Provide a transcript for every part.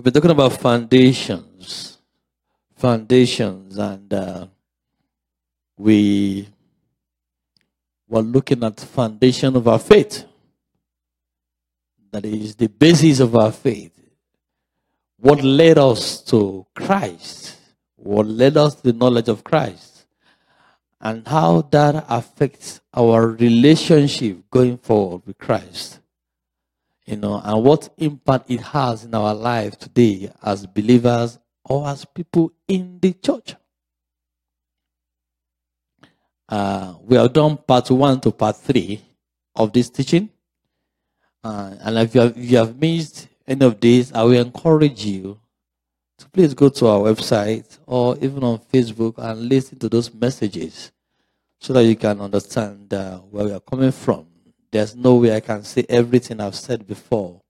We've been talking about foundations, foundations, and uh, we were looking at foundation of our faith. That is the basis of our faith. What led us to Christ? What led us to the knowledge of Christ? And how that affects our relationship going forward with Christ you know, and what impact it has in our life today as believers or as people in the church. Uh, we have done part one to part three of this teaching. Uh, and if you, have, if you have missed any of these, I will encourage you to please go to our website or even on Facebook and listen to those messages so that you can understand uh, where we are coming from there's no way I can say everything I've said before,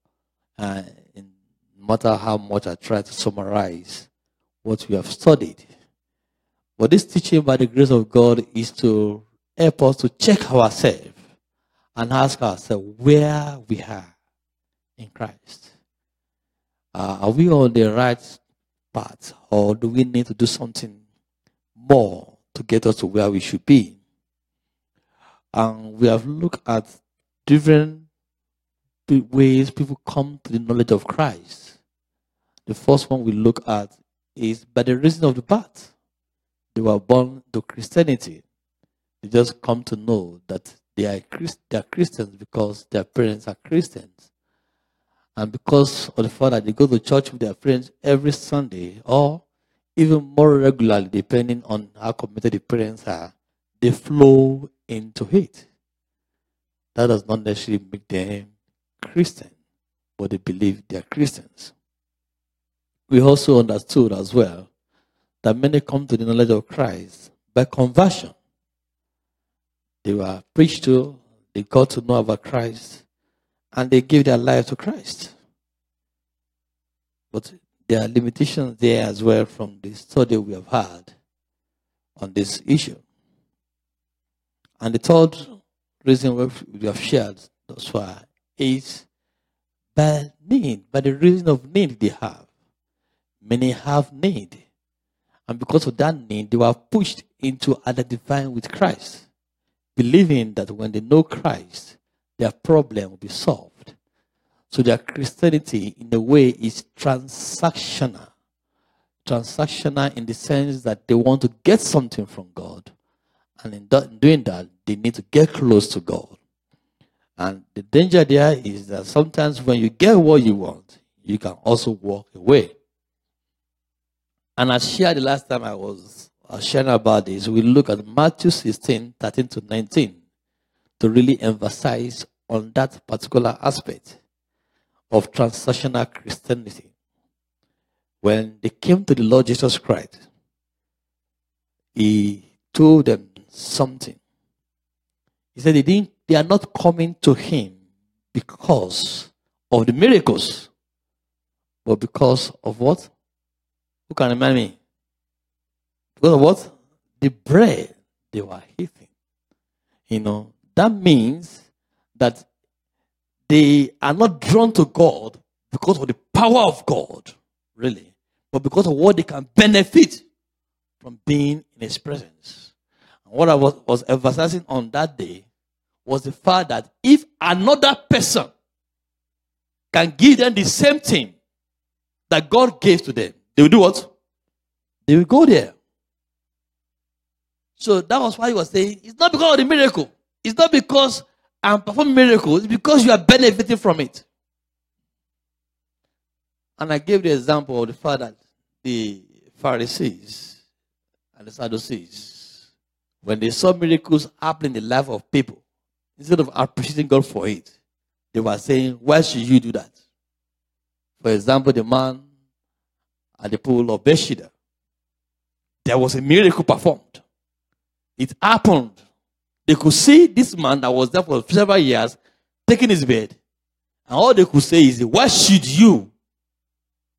uh, no matter how much I try to summarize what we have studied. But this teaching, by the grace of God, is to help us to check ourselves and ask ourselves where we are in Christ. Uh, are we on the right path, or do we need to do something more to get us to where we should be? And we have looked at different ways people come to the knowledge of Christ. The first one we look at is by the reason of the birth. They were born to Christianity. They just come to know that they are, Christ, they are Christians because their parents are Christians. And because of the fact that they go to church with their friends every Sunday, or even more regularly, depending on how committed the parents are, they flow into it. That does not necessarily make them Christian, but they believe they are Christians. We also understood as well that many come to the knowledge of Christ by conversion. They were preached to, they got to know about Christ, and they gave their life to Christ. But there are limitations there as well from the study we have had on this issue. And the third reason we have shared thus far is by need, by the reason of need they have. Many have need. And because of that need, they were pushed into identifying with Christ, believing that when they know Christ, their problem will be solved. So their Christianity, in a way, is transactional. Transactional in the sense that they want to get something from God and in doing that, they need to get close to God. And the danger there is that sometimes when you get what you want, you can also walk away. And I shared the last time I was sharing about this, we look at Matthew 16, 13 to 19 to really emphasize on that particular aspect of transactional Christianity. When they came to the Lord Jesus Christ, he told them something. He said they didn't they are not coming to him because of the miracles, but because of what? Who can remind me? Because of what? The bread they were eating. You know, that means that they are not drawn to God because of the power of God, really, but because of what they can benefit from being in His presence And what I was, was emphasizing on that day was the fact that if another person can give them the same thing that God gave to them, they will do what? They will go there. So that was why he was saying it's not because of the miracle. It's not because I'm performing miracles. It's because you are benefiting from it. And I gave the example of the fact that the Pharisees and the Sadducees when they saw miracles happen in the life of people, instead of appreciating God for it, they were saying, Why should you do that? For example, the man at the pool of Bethesda, there was a miracle performed. It happened. They could see this man that was there for several years taking his bed. And all they could say is, Why should you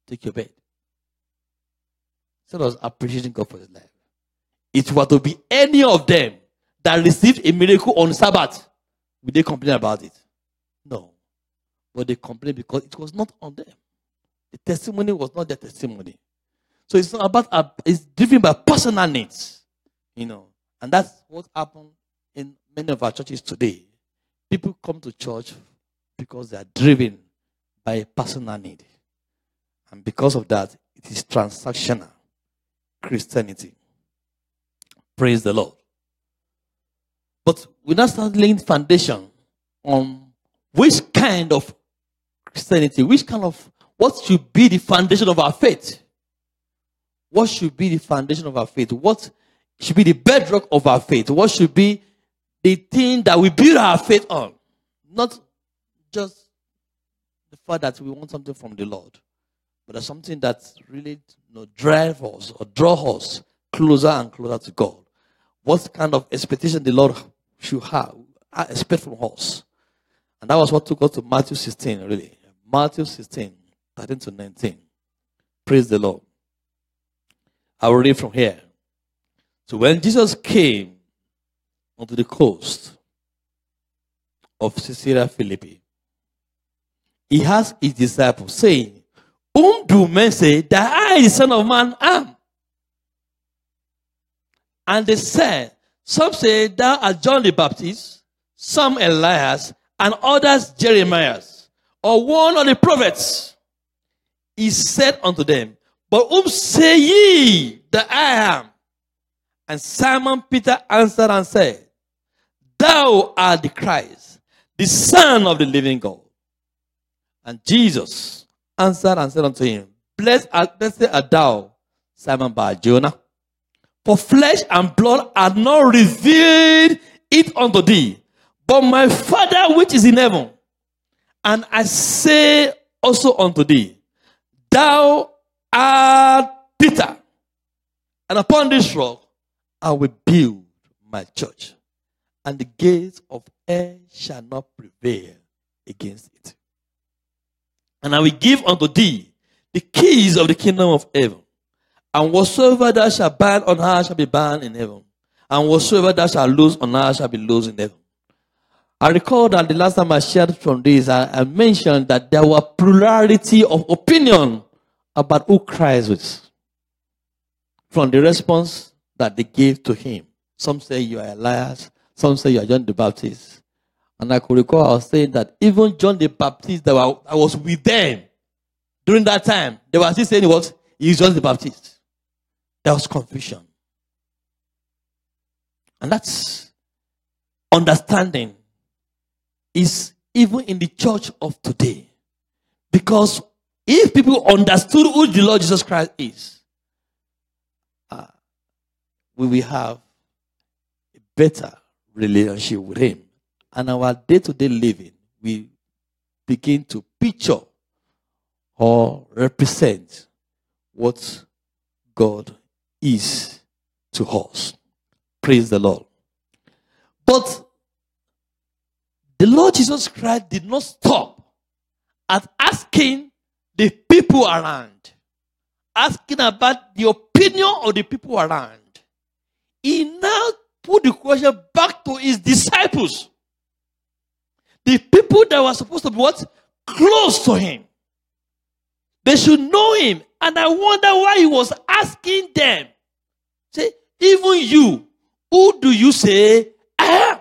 take your bed? So I was appreciating God for his life it were to be any of them that received a miracle on Sabbath, would they complain about it? No. But they complain because it was not on them. The testimony was not their testimony. So it's not about, it's driven by personal needs, you know. And that's what happened in many of our churches today. People come to church because they are driven by a personal need. And because of that, it is transactional Christianity. Praise the Lord. But we now start laying foundation on which kind of Christianity, which kind of, what should be the foundation of our faith? What should be the foundation of our faith? What should be the bedrock of our faith? What should be the thing that we build our faith on? Not just the fact that we want something from the Lord, but there's something that really you know, drives us or draw us closer and closer to God. What kind of expectation the Lord should have, I expect from us. And that was what took us to Matthew 16, really. Matthew 16, 13 to 19. Praise the Lord. I will read from here. So when Jesus came onto the coast of Caesarea Philippi, he asked his disciples, saying, Whom do men say that I, the Son of Man, am? And they said, Some say thou art John the Baptist, some Elias, and others Jeremiah, or one of the prophets. He said unto them, But whom say ye that I am? And Simon Peter answered and said, Thou art the Christ, the Son of the living God. And Jesus answered and said unto him, Blessed art, blessed art thou, Simon Bar Jonah. For flesh and blood are not revealed it unto thee, but my Father which is in heaven. And I say also unto thee, Thou art Peter, and upon this rock I will build my church, and the gates of hell shall not prevail against it. And I will give unto thee the keys of the kingdom of heaven. And whatsoever thou shalt bind on earth shall be bound in heaven. And whatsoever thou shalt loose on earth shall be loosed in heaven. I recall that the last time I shared from this, I, I mentioned that there were plurality of opinion about who Christ was. From the response that they gave to him. Some say you are Elias, some say you are John the Baptist. And I could recall I was saying that even John the Baptist that I was with them during that time, they were still saying what? He's John the Baptist. There was confusion. And that's understanding is even in the church of today. Because if people understood who the Lord Jesus Christ is, uh, we will have a better relationship with Him. And our day to day living, we begin to picture or represent what God is to us. Praise the Lord. But the Lord Jesus Christ did not stop at asking the people around, asking about the opinion of the people around. He now put the question back to his disciples. The people that were supposed to be what? Close to him. They should know him. And I wonder why he was asking them. Say, even you, who do you say I am?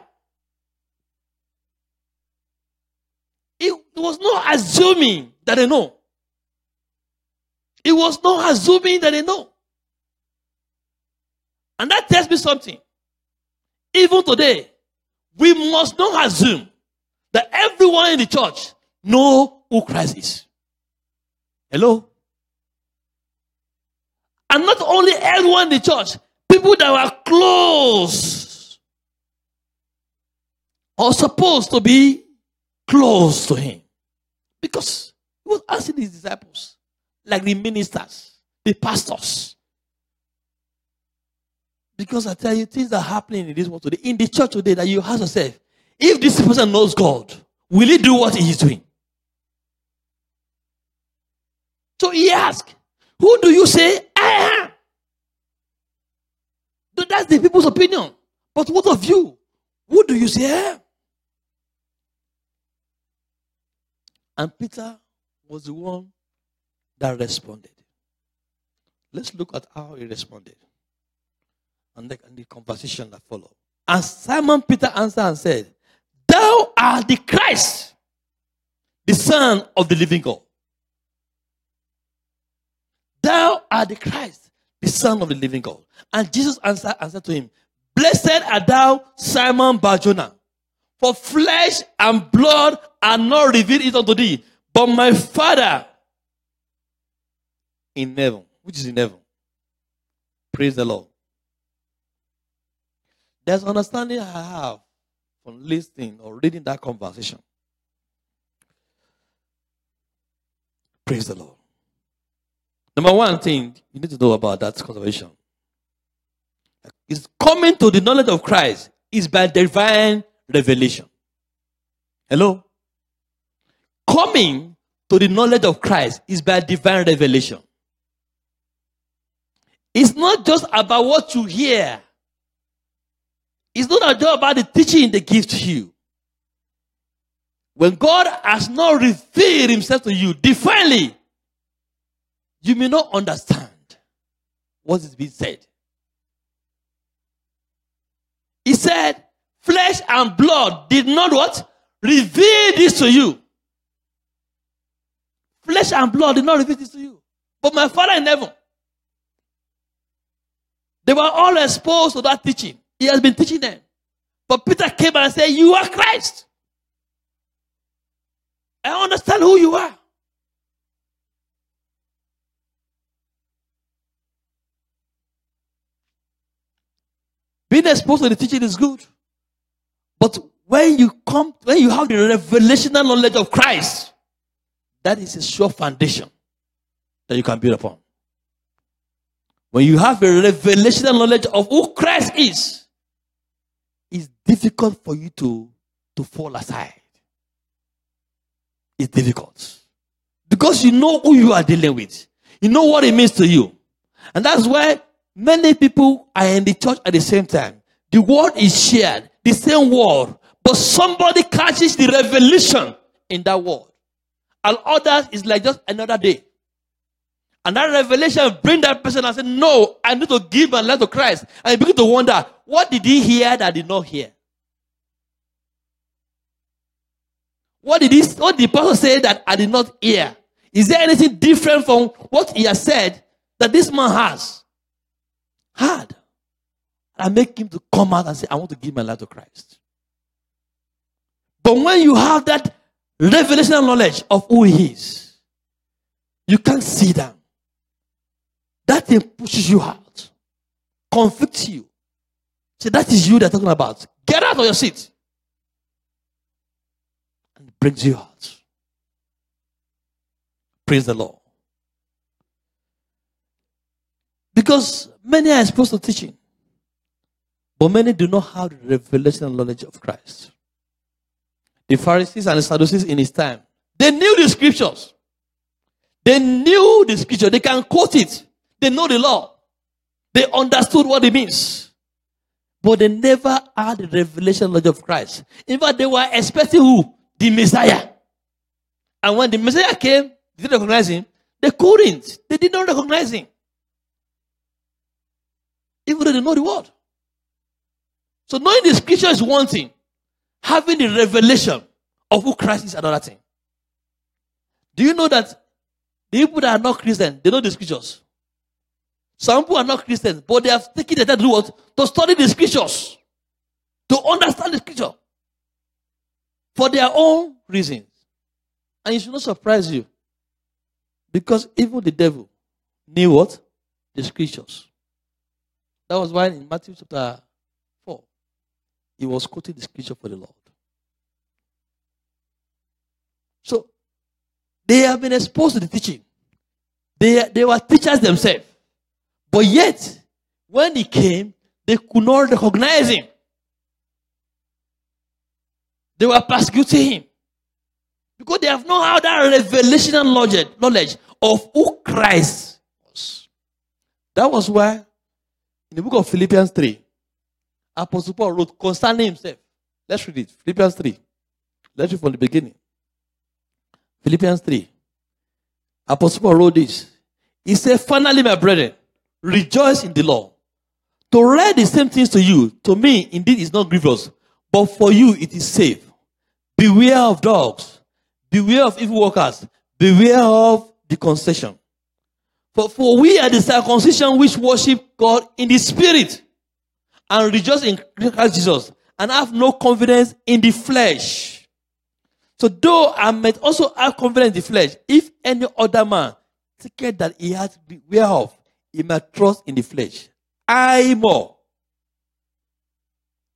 He was not assuming that they know. He was not assuming that they know. And that tells me something. Even today, we must not assume that everyone in the church know who Christ is. Hello? And not only everyone in the church, people that were close or supposed to be close to him. Because he was asking his disciples, like the ministers, the pastors. Because I tell you, things are happening in this world today, in the church today, that you ask yourself, if this person knows God, will he do what he is doing? So he asked, Who do you say I that's the people's opinion. But what of you? Who do you say I? Eh? And Peter was the one that responded. Let's look at how he responded and the, and the conversation that followed. And Simon Peter answered and said, Thou art the Christ, the Son of the living God. Thou art the Christ, the Son of the living God. And Jesus answered, answered to him, Blessed art thou, Simon Barjona, for flesh and blood are not revealed it unto thee, but my Father in heaven, which is in heaven. Praise the Lord. There's understanding I have from listening or reading that conversation. Praise the Lord. Number one thing you need to know about that conversation is coming to the knowledge of Christ is by divine revelation. Hello? Coming to the knowledge of Christ is by divine revelation. It's not just about what you hear. It's not just about the teaching they give to you. When God has not revealed himself to you divinely, you may not understand what is being said. He said, flesh and blood did not what? Reveal this to you. Flesh and blood did not reveal this to you. But my Father in heaven, they were all exposed to that teaching. He has been teaching them. But Peter came and said, You are Christ. I understand who you are. Being exposed to the teaching is good. But when you come, when you have the revelational knowledge of Christ, that is a sure foundation that you can build upon. When you have a revelational knowledge of who Christ is, it's difficult for you to, to fall aside. It's difficult. Because you know who you are dealing with. You know what it means to you. And that's why many people are in the church at the same time. The word is shared, the same word, but somebody catches the revelation in that word. And others is like just another day. And that revelation bring that person and say, No, I need to give my life to Christ. And you begin to wonder, what did he hear that did not hear? What did he, what did the pastor say that I did not hear? Is there anything different from what he has said that this man has? Had. I make him to come out and say, I want to give my life to Christ. But when you have that revelational knowledge of who he is, you can't see them. That thing pushes you out, convicts you. See, that is you they're talking about. Get out of your seat. And brings you out. Praise the Lord. Because many are exposed to teaching, but many do not have the revelation knowledge of Christ. The Pharisees and the Sadducees in his time, they knew the scriptures. They knew the scripture. They can quote it. They know the law. They understood what it means. But they never had the revelation knowledge of Christ. In fact, they were expecting who? The Messiah. And when the Messiah came, did they recognize him? They couldn't. They did not recognize him. Even though they know the word. So knowing the scripture is one thing. Having the revelation of who Christ is another thing. Do you know that the people that are not Christian, they know the scriptures? Some people are not Christians, but they have taken the time to do what? To study the scriptures. To understand the scripture. For their own reasons. And it should not surprise you. Because even the devil knew what? The scriptures. That was why in Matthew chapter 4, he was quoting the scripture for the Lord. So, they have been exposed to the teaching. They, they were teachers themselves. But yet, when he came, they could not recognize him. They were persecuting him. Because they have not had that revelational knowledge, knowledge of who Christ was. That was why in the book of Philippians 3, Apostle Paul wrote concerning himself. Let's read it. Philippians 3. Let's read from the beginning. Philippians 3. Apostle Paul wrote this. He said, Finally, my brethren, rejoice in the Lord. To write the same things to you, to me, indeed, is not grievous, but for you, it is safe. Beware of dogs. Beware of evil workers. Beware of the concision. For, for we are the circumcision which worship God in the spirit and rejoice in Christ Jesus and have no confidence in the flesh. So though I might also have confidence in the flesh, if any other man take that he has beware of, he might trust in the flesh. I more.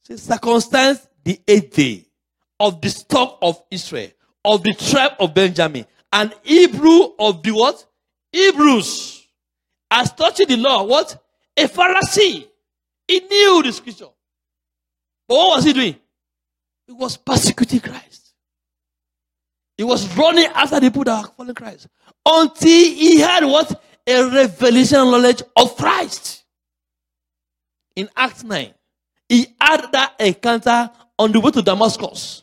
See, circumstance the eighth day of the stock of Israel, of the tribe of Benjamin, and Hebrew of the what? Hebrews. As touching the law, what? A Pharisee. He knew the scripture. But what was he doing? He was persecuting Christ. He was running after the people that were following Christ. Until he had what? A revelation knowledge of Christ. In Acts 9, he had that encounter on the way to Damascus.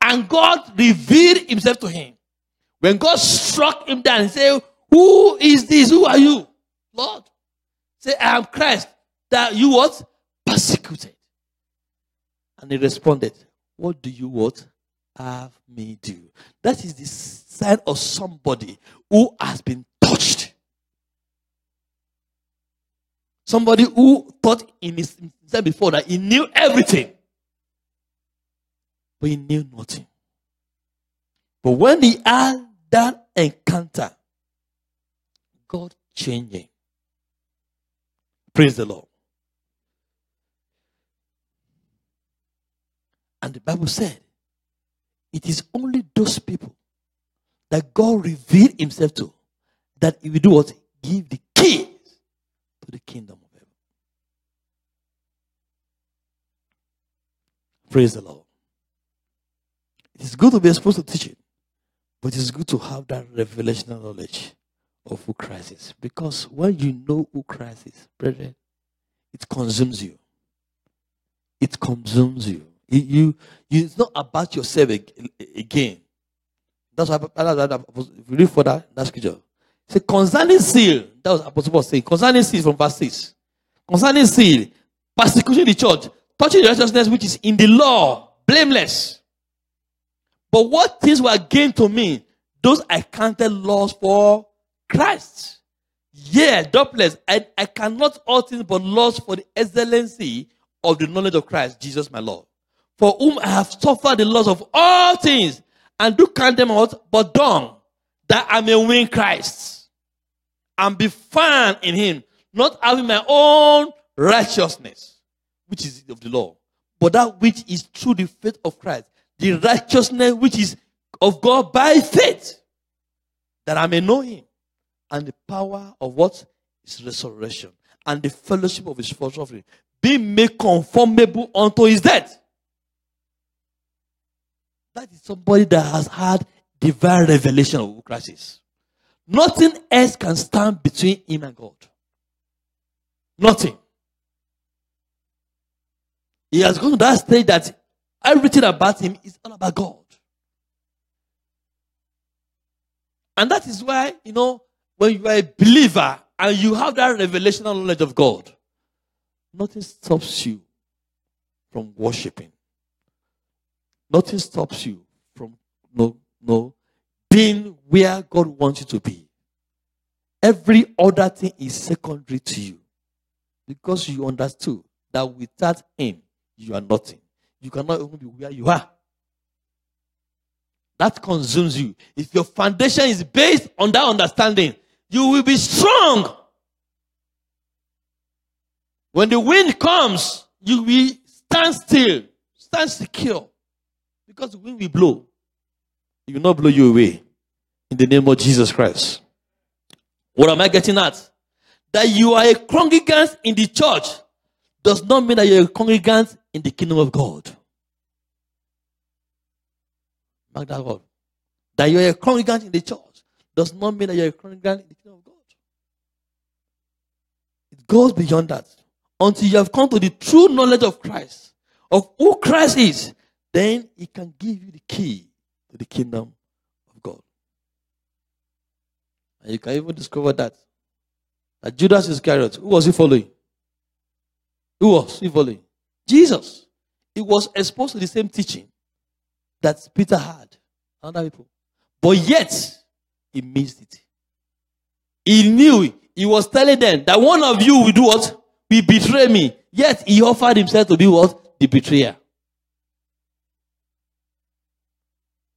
And God revealed himself to him. When God struck him down and said, Who is this? Who are you? Lord. Say, I am Christ. That you what? Persecuted. And he responded, What do you what? Have me do. That is the sign of somebody who has been touched. Somebody who thought in his said before that he knew everything. But he knew nothing. But when he had that encounter, God changing. Praise the Lord. And the Bible said, it is only those people that God revealed himself to that he will do what? Give the keys to the kingdom of heaven. Praise the Lord. It is good to be exposed to teaching, but it is good to have that revelational knowledge of who Christ is. Because when you know who Christ is, brethren, it consumes you. It consumes you. You, you, you it's not about yourself again. That's why if you read further that scripture. Say concerning seal, that was Apostle Paul saying, concerning seal from verse 6. Concerning seal, persecution the church, touching the righteousness which is in the law, blameless. But what things were gained to me, those I counted loss for Christ. Yeah, doubtless, I, I cannot all things but loss for the excellency of the knowledge of Christ, Jesus my Lord, for whom I have suffered the loss of all things, and do count them out, but dung, that I may win Christ, and be found in him, not having my own righteousness, which is of the law, but that which is through the faith of Christ, the righteousness which is of God by faith, that I may know him and the power of what is resurrection and the fellowship of his first offering, be made conformable unto his death. That is somebody that has had divine revelation of Christ is. Nothing else can stand between him and God. Nothing. He has gone to that stage that everything about him is all about God. And that is why, you know, when you are a believer and you have that revelational knowledge of God, nothing stops you from worshiping. Nothing stops you from no, no, being where God wants you to be. Every other thing is secondary to you because you understood that without Him, you are nothing. You cannot even be where you are. That consumes you. If your foundation is based on that understanding, you will be strong. When the wind comes, you will stand still, stand secure. Because the wind will blow. It will not blow you away. In the name of Jesus Christ. What am I getting at? That you are a congregant in the church does not mean that you're a congregant in the kingdom of God. Mark that word. That you're a congregant in the church does not mean that you're a congregant in the kingdom of God. It goes beyond that. Until you have come to the true knowledge of Christ, of who Christ is, then He can give you the key to the kingdom of God. And you can even discover that. That Judas Iscariot, who was he following? Who was he following? Jesus. He was exposed to the same teaching that Peter had and other people. But yet, he missed it. He knew He was telling them that one of you will do what? Will betray me. Yet, he offered himself to be what? The betrayer.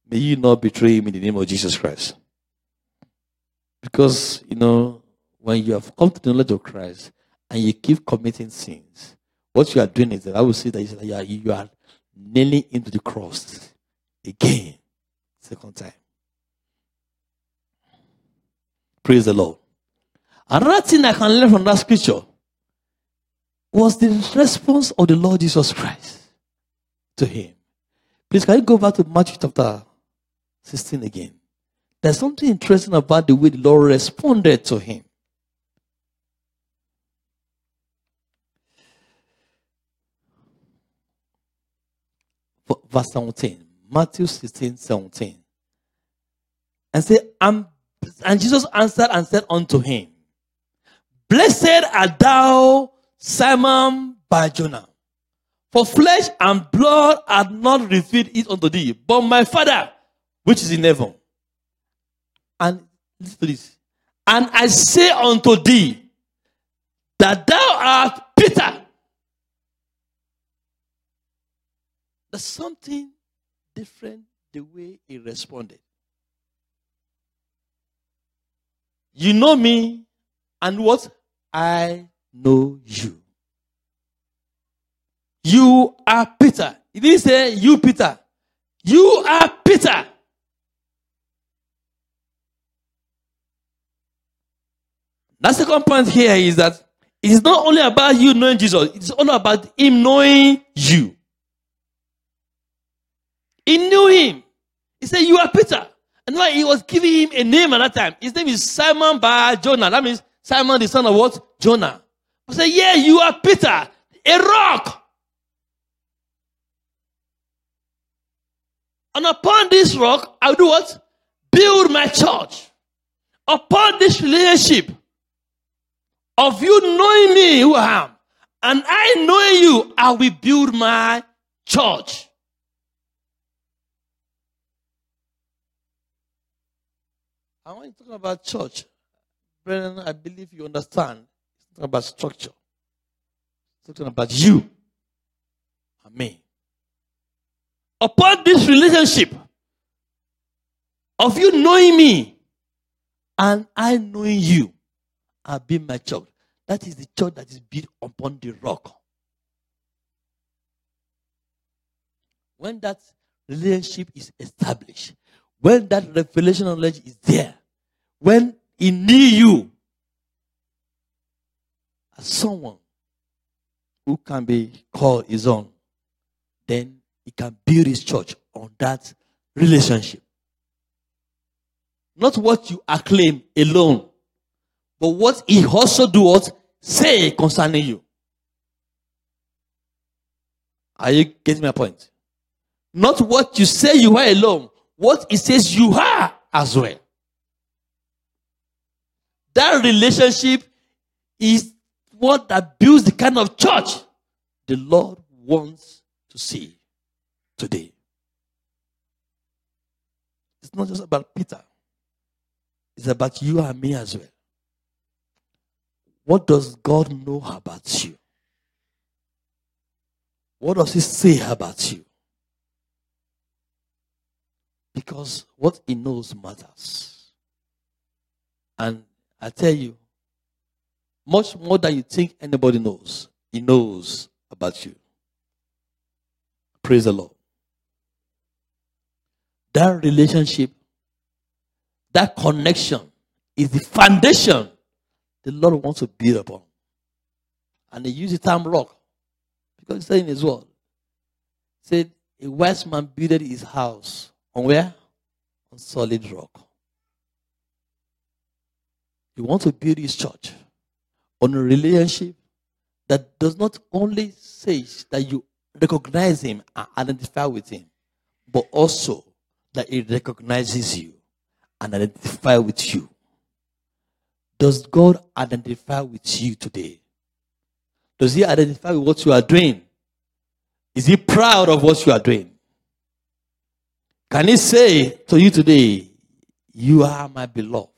May you not betray him in the name of Jesus Christ. Because, you know, when you have come to the knowledge of Christ and you keep committing sins, what you are doing is that I will say that you are, you are into the cross again, second time. Praise the Lord. Another thing I can learn from that scripture was the response of the Lord Jesus Christ to him. Please, can you go back to Matthew chapter 16 again? There's something interesting about the way the Lord responded to him. Verse 17. Matthew 16, 17. And say, and, and Jesus answered and said unto him, Blessed art thou, Simon Barjona, for flesh and blood had not revealed it unto thee, but my Father which is in heaven. And listen to this. And I say unto thee that thou art Peter. There's something different the way he responded. You know me, and what? I know you. You are Peter. He didn't say, You, Peter. You are Peter. The second point here is that it is not only about you knowing Jesus, it's all about Him knowing you. He knew him. He said, You are Peter. And why he was giving him a name at that time. His name is Simon Bar Jonah. That means Simon, the son of what? Jonah. I said, Yeah, you are Peter, a rock. And upon this rock, I'll do what? Build my church. Upon this relationship of you knowing me, who I am, and I knowing you, I will build my church. I want to talk about church. Brethren, I believe you understand. It's talking about structure. It's talking about you and me. Upon this relationship of you knowing me and I knowing you, I'll be my church. That is the church that is built upon the rock. When that relationship is established, when that revelation knowledge is there, when he knew you as someone who can be called his own, then he can build his church on that relationship. Not what you acclaim alone, but what he also do what say concerning you. Are you getting my point? Not what you say you are alone, what he says you are as well. That relationship is what that builds the kind of church the Lord wants to see today. It's not just about Peter, it's about you and me as well. What does God know about you? What does He say about you? Because what he knows matters. And I tell you, much more than you think anybody knows, he knows about you. Praise the Lord. That relationship, that connection is the foundation the Lord wants to build upon. And he used the term rock because he said in his word, said, a wise man builded his house on where? On solid rock. You want to build his church on a relationship that does not only say that you recognize him and identify with him, but also that he recognizes you and identify with you. does God identify with you today? Does He identify with what you are doing? Is He proud of what you are doing? Can He say to you today, You are my beloved?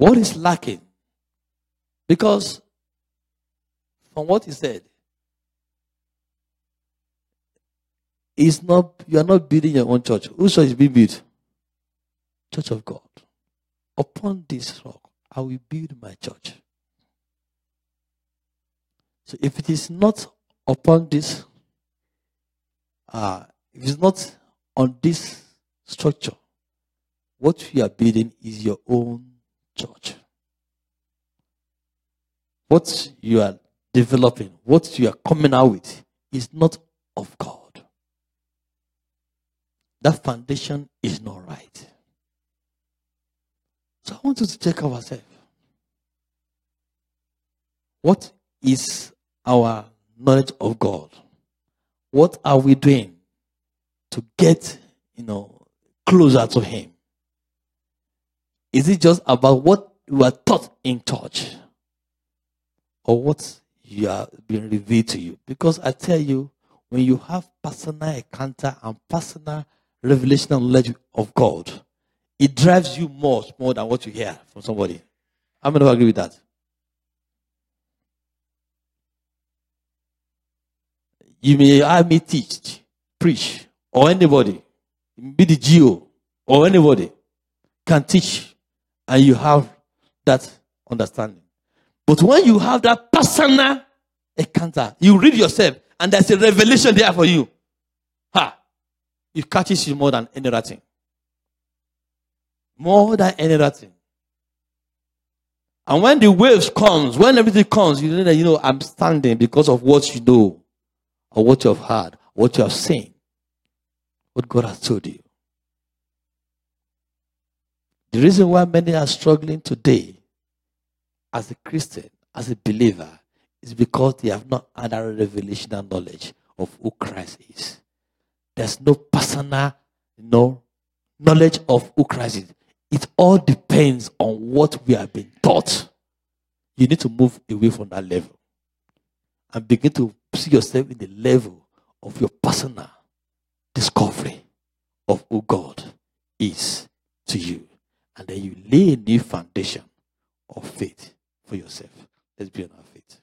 What is lacking? Because from what He said, is not you are not building your own church. Whose church is being built? Church of God. Upon this rock, I will build my church. So if it is not upon this, uh, if it's not on this structure, what you are building is your own church. What you are developing, what you are coming out with, is not of God that foundation is not right. So I want you to check ourselves. What is our knowledge of God? What are we doing to get, you know, closer to Him? Is it just about what you are taught in church? Or what you are being revealed to you? Because I tell you, when you have personal encounter and personal revelation and knowledge of God, it drives you much more than what you hear from somebody. I'm going to agree with that. You may have me teach, preach, or anybody, be the GO, or anybody can teach, and you have that understanding. But when you have that personal encounter, you read yourself, and there's a revelation there for you. Ha! It catches you more than any other thing. More than any other thing. And when the waves comes, when everything comes, you know that you know I'm standing because of what you know, or what you have heard, what you have seen, what God has told you. The reason why many are struggling today as a Christian, as a believer, is because they have not had a revelation and knowledge of who Christ is. There's no personal, no knowledge of who Christ is. It all depends on what we have been taught. You need to move away from that level and begin to see yourself in the level of your personal discovery of who God is to you. And then you lay a new foundation of faith for yourself. Let's be on our feet.